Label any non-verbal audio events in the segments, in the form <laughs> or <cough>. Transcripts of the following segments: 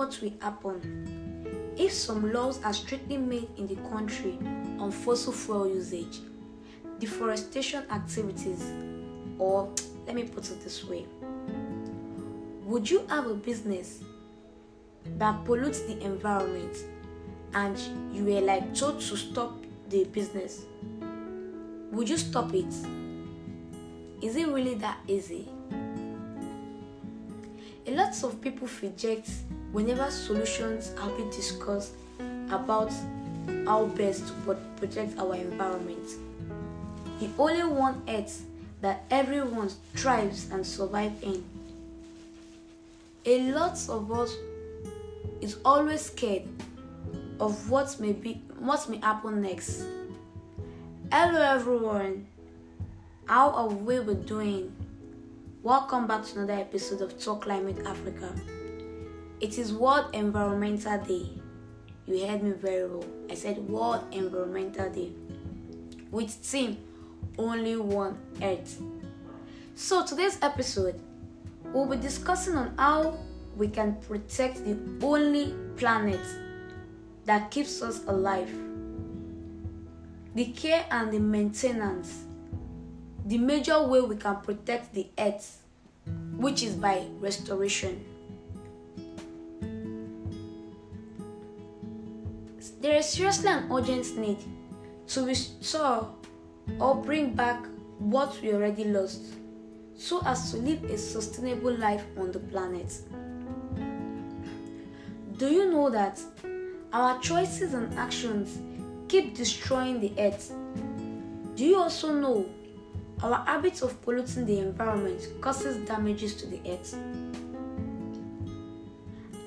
what will happen if some laws are strictly made in the country on fossil fuel usage, deforestation activities, or let me put it this way Would you have a business that pollutes the environment and you were like told to stop the business? Would you stop it? Is it really that easy? A lot of people reject whenever solutions are being discussed about how best to protect our environment. The only one earth that everyone thrives and survives in. A lot of us is always scared of what may be what may happen next. Hello everyone. How are we doing? Welcome back to another episode of Talk Climate Africa. It is World Environmental Day. You heard me very well. I said World Environmental Day. With theme Only One Earth. So today's episode we'll be discussing on how we can protect the only planet that keeps us alive. The care and the maintenance the major way we can protect the earth, which is by restoration. There is seriously an urgent need to restore or bring back what we already lost so as to live a sustainable life on the planet. Do you know that our choices and actions keep destroying the earth? Do you also know our habits of polluting the environment causes damages to the earth.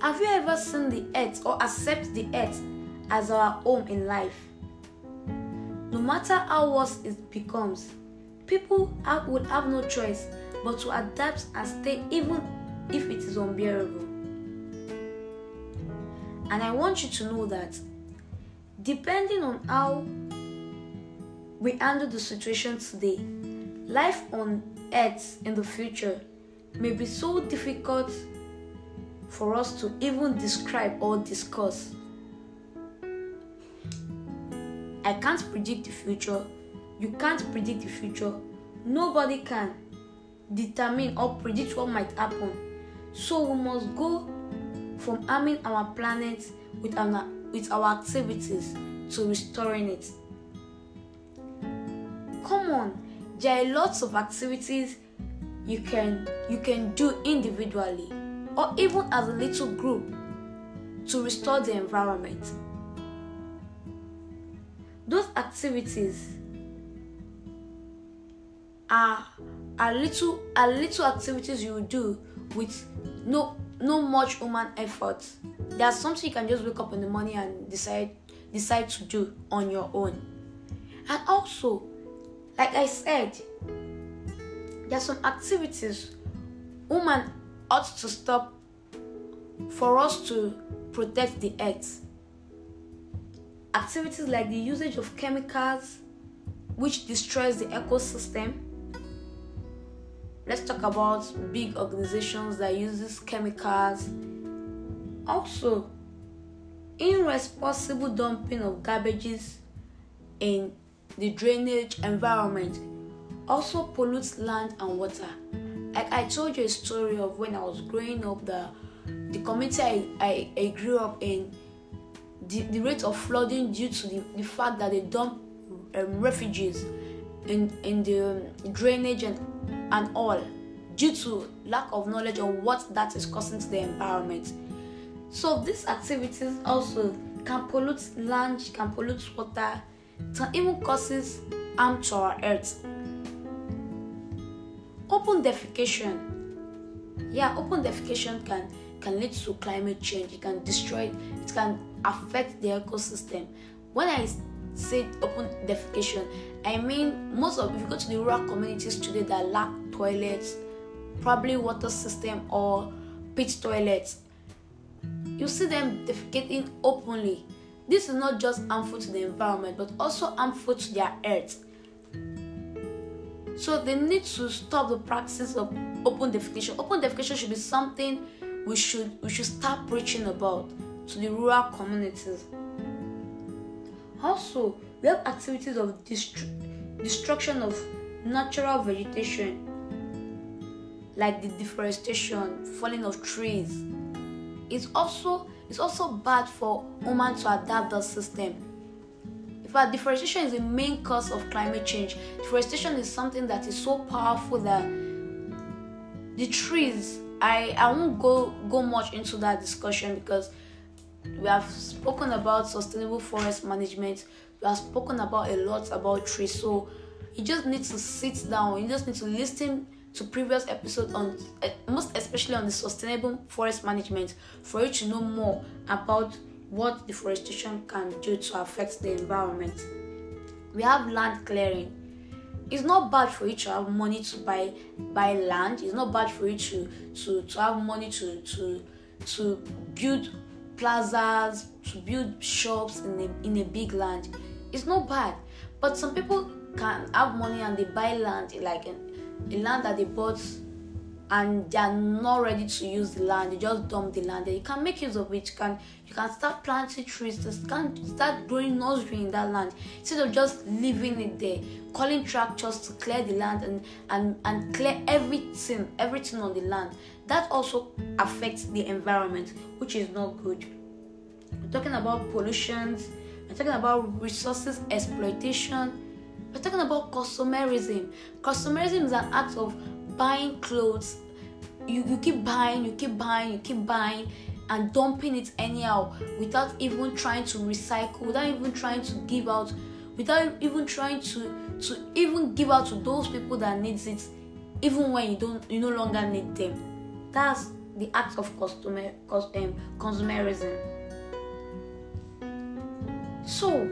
Have you ever seen the earth or accept the earth as our home in life? No matter how worse it becomes, people have, would have no choice but to adapt and stay even if it is unbearable. And I want you to know that depending on how we handle the situation today, Life on earth in the future may be so difficult for us to even describe or discuss. I can't predict the future. You can't predict the future. Nobody can determine or predict what might happen. So we must go from harming our planet with our, with our activities to restoring it. Come on, there are lots of activities you can you can do individually or even as a little group to restore the environment those activities are are little are little activities you do with no no much human effort there's something you can just wake up in the morning and decide decide to do on your own and also like I said, there are some activities women ought to stop for us to protect the earth. Activities like the usage of chemicals which destroys the ecosystem. Let's talk about big organizations that uses chemicals. Also, irresponsible dumping of garbages in the drainage environment also pollutes land and water. Like I told you a story of when I was growing up, the the community I, I, I grew up in, the, the rate of flooding due to the, the fact that they dump um, refugees in, in the um, drainage and, and all due to lack of knowledge on what that is causing to the environment. So these activities also can pollute land, can pollute water, can even causes harm to our earth. Open defecation. Yeah, open defecation can can lead to climate change. It can destroy. It can affect the ecosystem. When I say open defecation, I mean most of if you go to the rural communities today that lack toilets, probably water system or pit toilets, you see them defecating openly this is not just harmful to the environment but also harmful to their health. So they need to stop the practice of open defecation. Open defecation should be something we should we should start preaching about to the rural communities. Also, we have activities of destru- destruction of natural vegetation like the deforestation, falling of trees. It's also it's also bad for women to adapt the system. In fact, deforestation is the main cause of climate change. Deforestation is something that is so powerful that the trees I, I won't go go much into that discussion because we have spoken about sustainable forest management. We have spoken about a lot about trees. So you just need to sit down. You just need to listen to previous episodes on most especially on the sustainable forest management for you to know more about what deforestation can do to affect the environment. We have land clearing. It's not bad for you to have money to buy buy land. It's not bad for you to to to have money to to to build plazas to build shops in a in a big land. It's not bad but some people can have money and they buy land like a, a land that they bought and they are not ready to use the land they just dump the land you can make use of it you can you can start planting trees you can start growing nursery in that land. Instead of just leaving it there calling tractors to clear the land and and and clear everything everything on the land. That also affects the environment which is not good. We're talking about pollutions we're talking about resources exploitation we're talking about consumerism. Consumerism is an act of buying clothes you, you keep buying you keep buying you keep buying and dumping it anyhow without even trying to recycle without even trying to give out without even trying to to even give out to those people that needs it even when you don't you no longer need them. That's the act of customer um, consumerism. So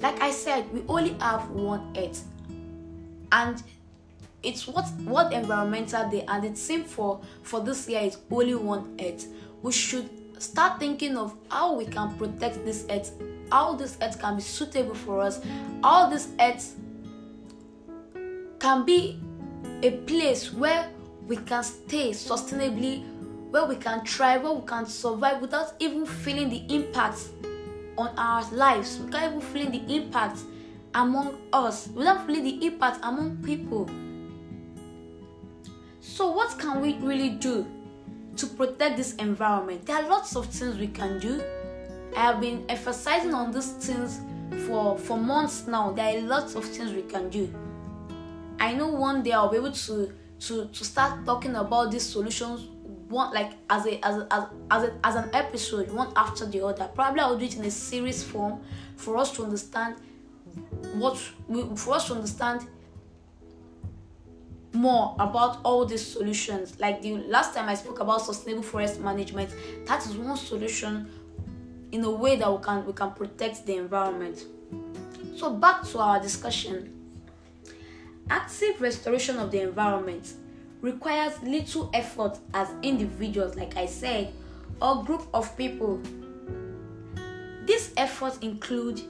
like i said we only have one earth and it's what what environmental day and it's same for for this year is only one earth. We should start thinking of how we can protect this earth how this earth can be suitable for us how this earth can be a place where we can stay sustainably where we can thrive where we can survive without even feeling the impact on our lives without even feeling the impact among us without feeling the impact among people so, what can we really do to protect this environment? There are lots of things we can do. I have been emphasizing on these things for, for months now. There are lots of things we can do. I know one day I'll be able to to, to start talking about these solutions one like as a as a, as as, a, as an episode one after the other. Probably I'll do it in a series form for us to understand what for us to understand more about all these solutions. Like the last time I spoke about sustainable forest management, that is one solution in a way that we can we can protect the environment. So back to our discussion. Active restoration of the environment requires little effort as individuals, like I said, or group of people. These efforts include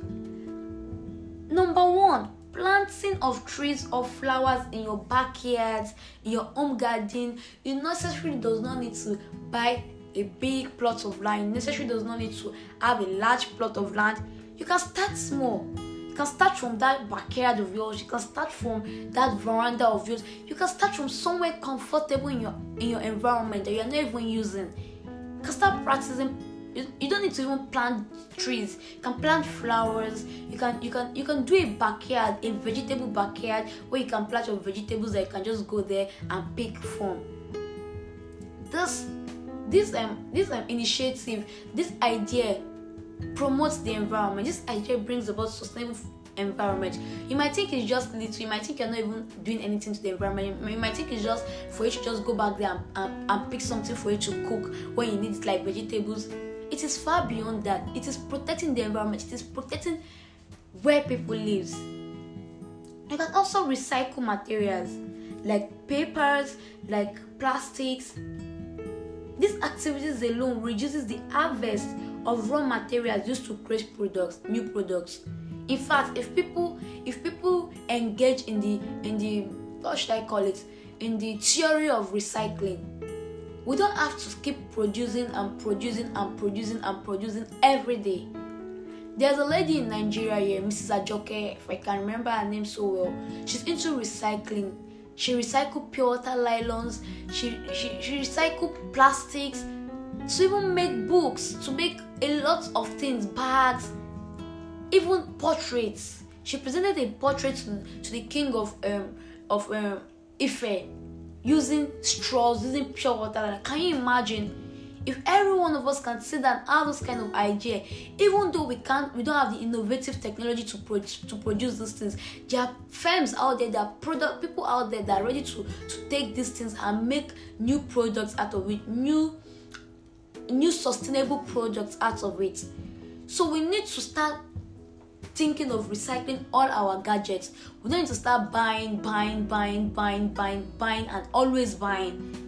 number one, planting of trees or flowers in your backyard, in your home garden, you necessarily does not need to buy a big plot of land. You necessarily does not need to have a large plot of land. You can start small. You can start from that backyard of yours. You can start from that veranda of yours. You can start from somewhere comfortable in your in your environment that you are not even using. You can start practicing you, don't need to even plant trees you can plant flowers you can you can you can do a backyard a vegetable backyard where you can plant your vegetables that you can just go there and pick from this this um this um, initiative this idea promotes the environment this idea brings about sustainable environment. You might think it's just little, you might think you're not even doing anything to the environment. You might think it's just for you to just go back there and, and, and pick something for you to cook when you need like vegetables. It is far beyond that. It is protecting the environment, it is protecting where people live. You can also recycle materials like papers, like plastics. These activities alone reduces the harvest of raw materials used to create products, new products. In fact, if people if people engage in the in the what should I call it in the theory of recycling, We don't have to keep producing and producing and producing and producing every day. There's a lady in Nigeria here, Mrs. Ajoke, if I can remember her name so well. She's into recycling. She recycled pure water nylons. She, she she recycled plastics to even make books, to make a lot of things, bags, even portraits. She presented a portrait to, to the king of um, of um, Ife using straws, using pure water. Can you imagine? If every one of us can sit down and have this kind of idea, even though we can't, we don't have the innovative technology to to produce these things. There are firms out there, there are product people out there that are ready to to take these things and make new products out of it, new new sustainable products out of it. So we need to start thinking of recycling all our gadgets. We don't need to start buying, buying, buying, buying, buying, buying, and always buying.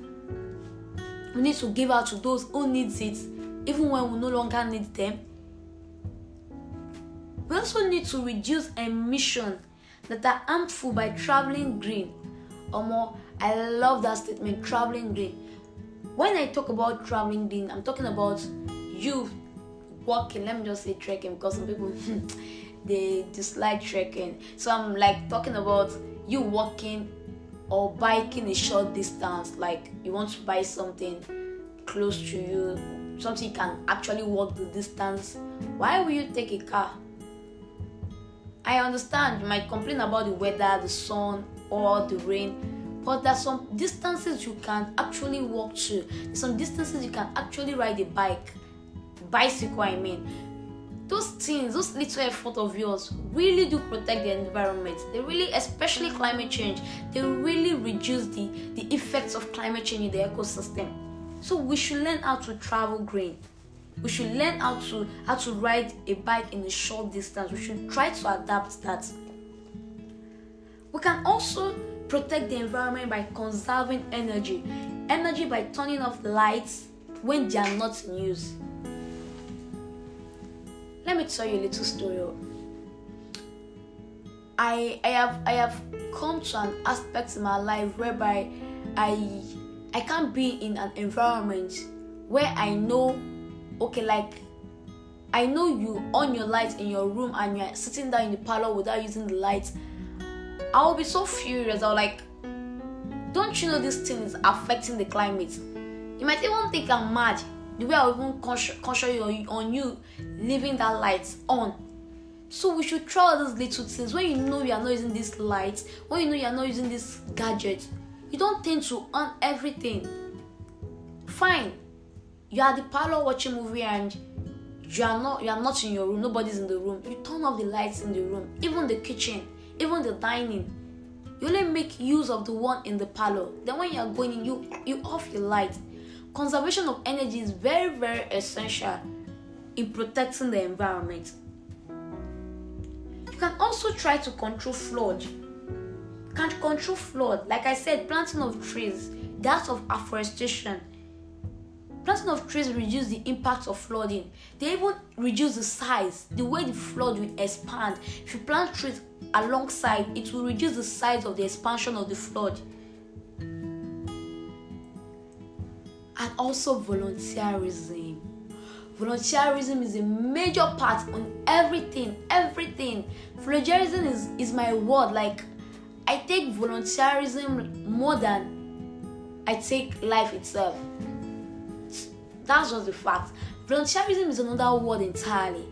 We need to give out to those who needs it, even when we no longer need them. We also need to reduce emissions that are harmful by traveling green. Or more, I love that statement, traveling green. When I talk about traveling green, I'm talking about you walking. Let me just say trekking because some people <laughs> hmm, they dislike trekking. So I'm like talking about you walking or biking a short distance. Like you want to buy something close to you, something you can actually walk the distance. Why will you take a car? I understand you might complain about the weather, the sun, or the rain, but there's some distances you can actually walk to. Some distances you can actually ride a bike, bicycle. I mean, those things, those little effort of yours, really do protect the environment. They really, especially climate change, they really reduce the the effects of climate change in the ecosystem. So we should learn how to travel green. We should learn how to how to ride a bike in a short distance. We should try to adapt that. We can also protect the environment by conserving energy. Energy by turning off lights when they are not in use let me tell you a little story. I i have i have come to an aspect in my life whereby i i can't be in an environment where i know okay like i know you on your lights in your room and you're sitting down in the parlor without using the lights i'll be so furious. I'll like don't you know this thing is affecting the climate? You might even think i'm mad the way i'll even concentrate on you leaving that light on. So we should try all those little things. When you know you are not using this light when you know you are not using this gadget you don't tend to on everything. Fine. You are the parlor watching movie and you are not you are not in your room. Nobody's in the room. You turn off the lights in the room even the kitchen even the dining. You only make use of the one in the parlor. Then when you are going in you you off your light conservation of energy is very very essential in protecting the environment you can also try to control flood you can control flood like i said planting of trees that of afforestation Planting of trees reduce the impact of flooding. They even reduce the size, the way the flood will expand. If you plant trees alongside, it will reduce the size of the expansion of the flood. And also volunteerism. Volunteerism is a major part on everything, everything. Volunteerism is, is my word. Like I take volunteerism more than I take life itself. That's just the fact. Volunteerism is another word entirely.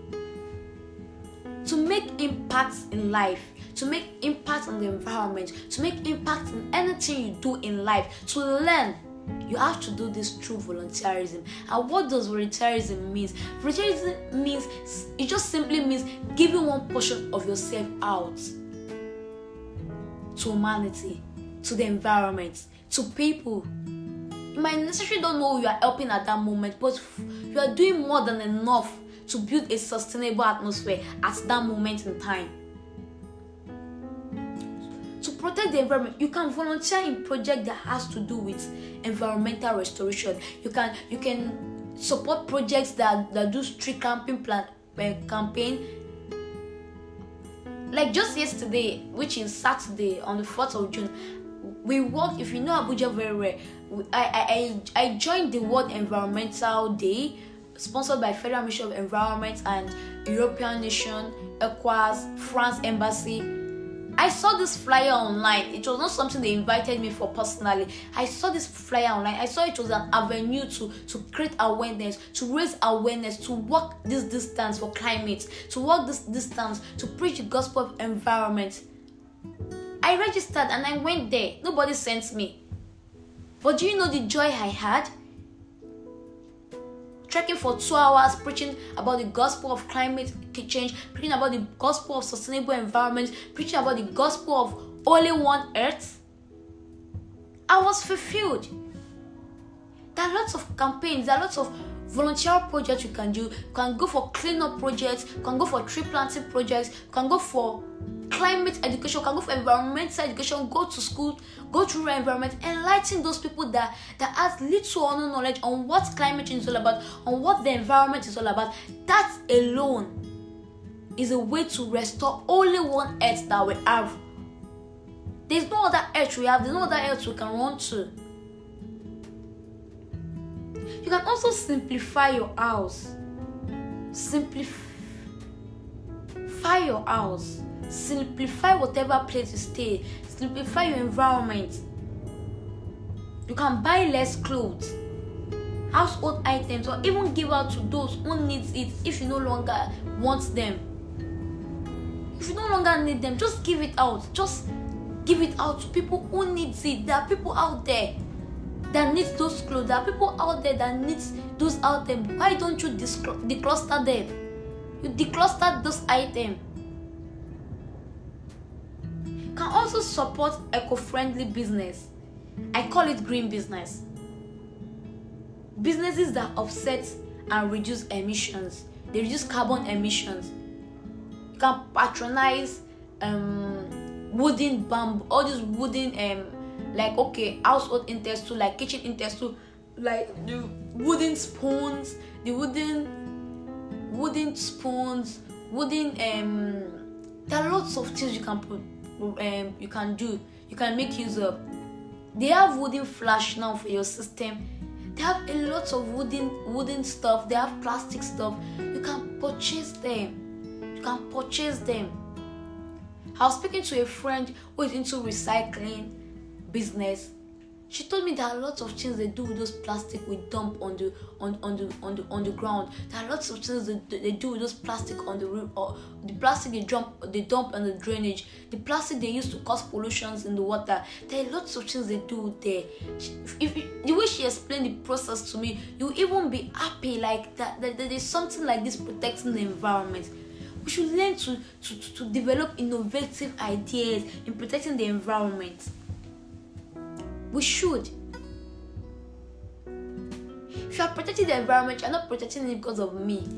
To make impacts in life, to make impact on the environment, to make impact in anything you do in life, to learn, you have to do this through volunteerism. And what does volunteerism mean? Volunteerism means it just simply means giving one portion of yourself out to humanity, to the environment, to people you might necessarily don't know you are helping at that moment, but you are doing more than enough to build a sustainable atmosphere at that moment in time. To protect the environment, you can volunteer in project that has to do with environmental restoration. You can you can support projects that, that do street camping plan uh, campaign like just yesterday which is saturday on the 4th of june we work. If you know Abuja very well, I I I joined the World Environmental Day, sponsored by Federal Ministry of Environment and European Nation, ECOWAS, France Embassy I saw this flyer online. It was not something they invited me for personally. I saw this flyer online. I saw it was an avenue to, to create awareness, to raise awareness, to walk this distance for climate, to walk this distance to preach the gospel of environment. I registered and I went there. Nobody sent me. But do you know the joy I had? Trekking for two hours, preaching about the gospel of climate change, preaching about the gospel of sustainable environment, preaching about the gospel of only one earth. I was fulfilled. There are lots of campaigns, there are lots of volunteer projects you can do. You can go for cleanup projects, you can go for tree planting projects, you can go for climate education, can go for environmental education, go to school, go through environment, enlighten those people that that has little or no knowledge on what climate change is all about, on what the environment is all about. That alone is a way to restore only one earth that we have. There's no other earth we have, there's no other earth we can run to. You can also simplify your house. Simplify your house simplify whatever place you stay. Simplify your environment. You can buy less clothes household items or even give out to those who needs it if you no longer want them. If you no longer need them just give it out. Just give it out to people who needs it. There are people out there that needs those clothes. There are people out there that needs those items. Why don't you decluster them? You decluster those items can also support eco-friendly business. I call it green business. Businesses that offset and reduce emissions. They reduce carbon emissions. You can patronize um, wooden bamboo, all these wooden um, like okay household utensil, like kitchen utensil, like the wooden spoons, the wooden wooden spoons, wooden um. There are lots of things you can put um, you can do you can make use of. They have wooden flash now for your system. They have a lot of wooden wooden stuff. They have plastic stuff. You can purchase them. You can purchase them. I was speaking to a friend who is into recycling business she told me there are lots of things they do with those plastic we dump on the on, on the on the on the ground. There are lots of things they, they do with those plastic on the or the plastic they dump they dump on the drainage. The plastic they use to cause pollutions in the water. There are lots of things they do there. If, if the way she explained the process to me you even be happy like that, that, that there's something like this protecting the environment. We should learn to, to, to develop innovative ideas in protecting the environment we should. If you are protecting the environment, you're not protecting it because of me.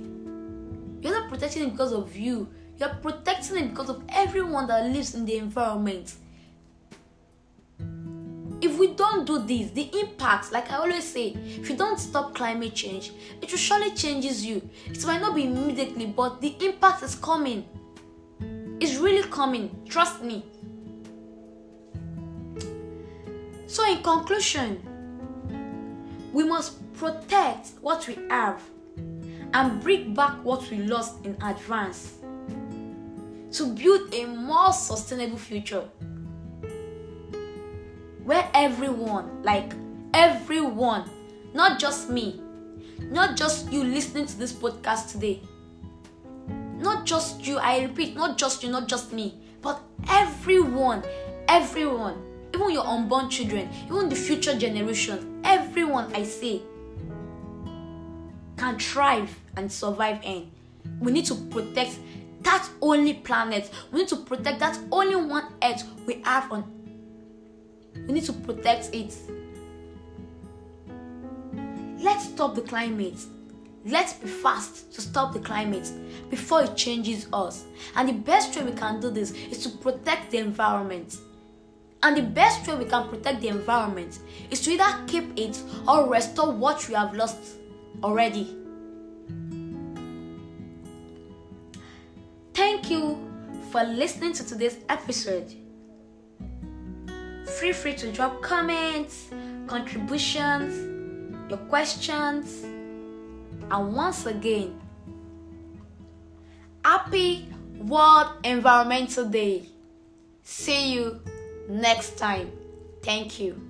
You're not protecting it because of you. You're protecting it because of everyone that lives in the environment. If we don't do this, the impact, like I always say, if you don't stop climate change, it will surely changes you. It might not be immediately, but the impact is coming. It's really coming. Trust me. So, in conclusion, we must protect what we have and bring back what we lost in advance to build a more sustainable future where everyone, like everyone, not just me, not just you listening to this podcast today, not just you, I repeat, not just you, not just me, but everyone, everyone even your unborn children, even the future generations, everyone I say can thrive and survive in. We need to protect that only planet. We need to protect that only one earth we have on. We need to protect it. Let's stop the climate. Let's be fast to stop the climate before it changes us. And the best way we can do this is to protect the environment. And the best way we can protect the environment is to either keep it or restore what we have lost already. Thank you for listening to today's episode. feel free to drop comments, contributions, your questions, and once again, happy World Environmental Day. See you next time. Thank you.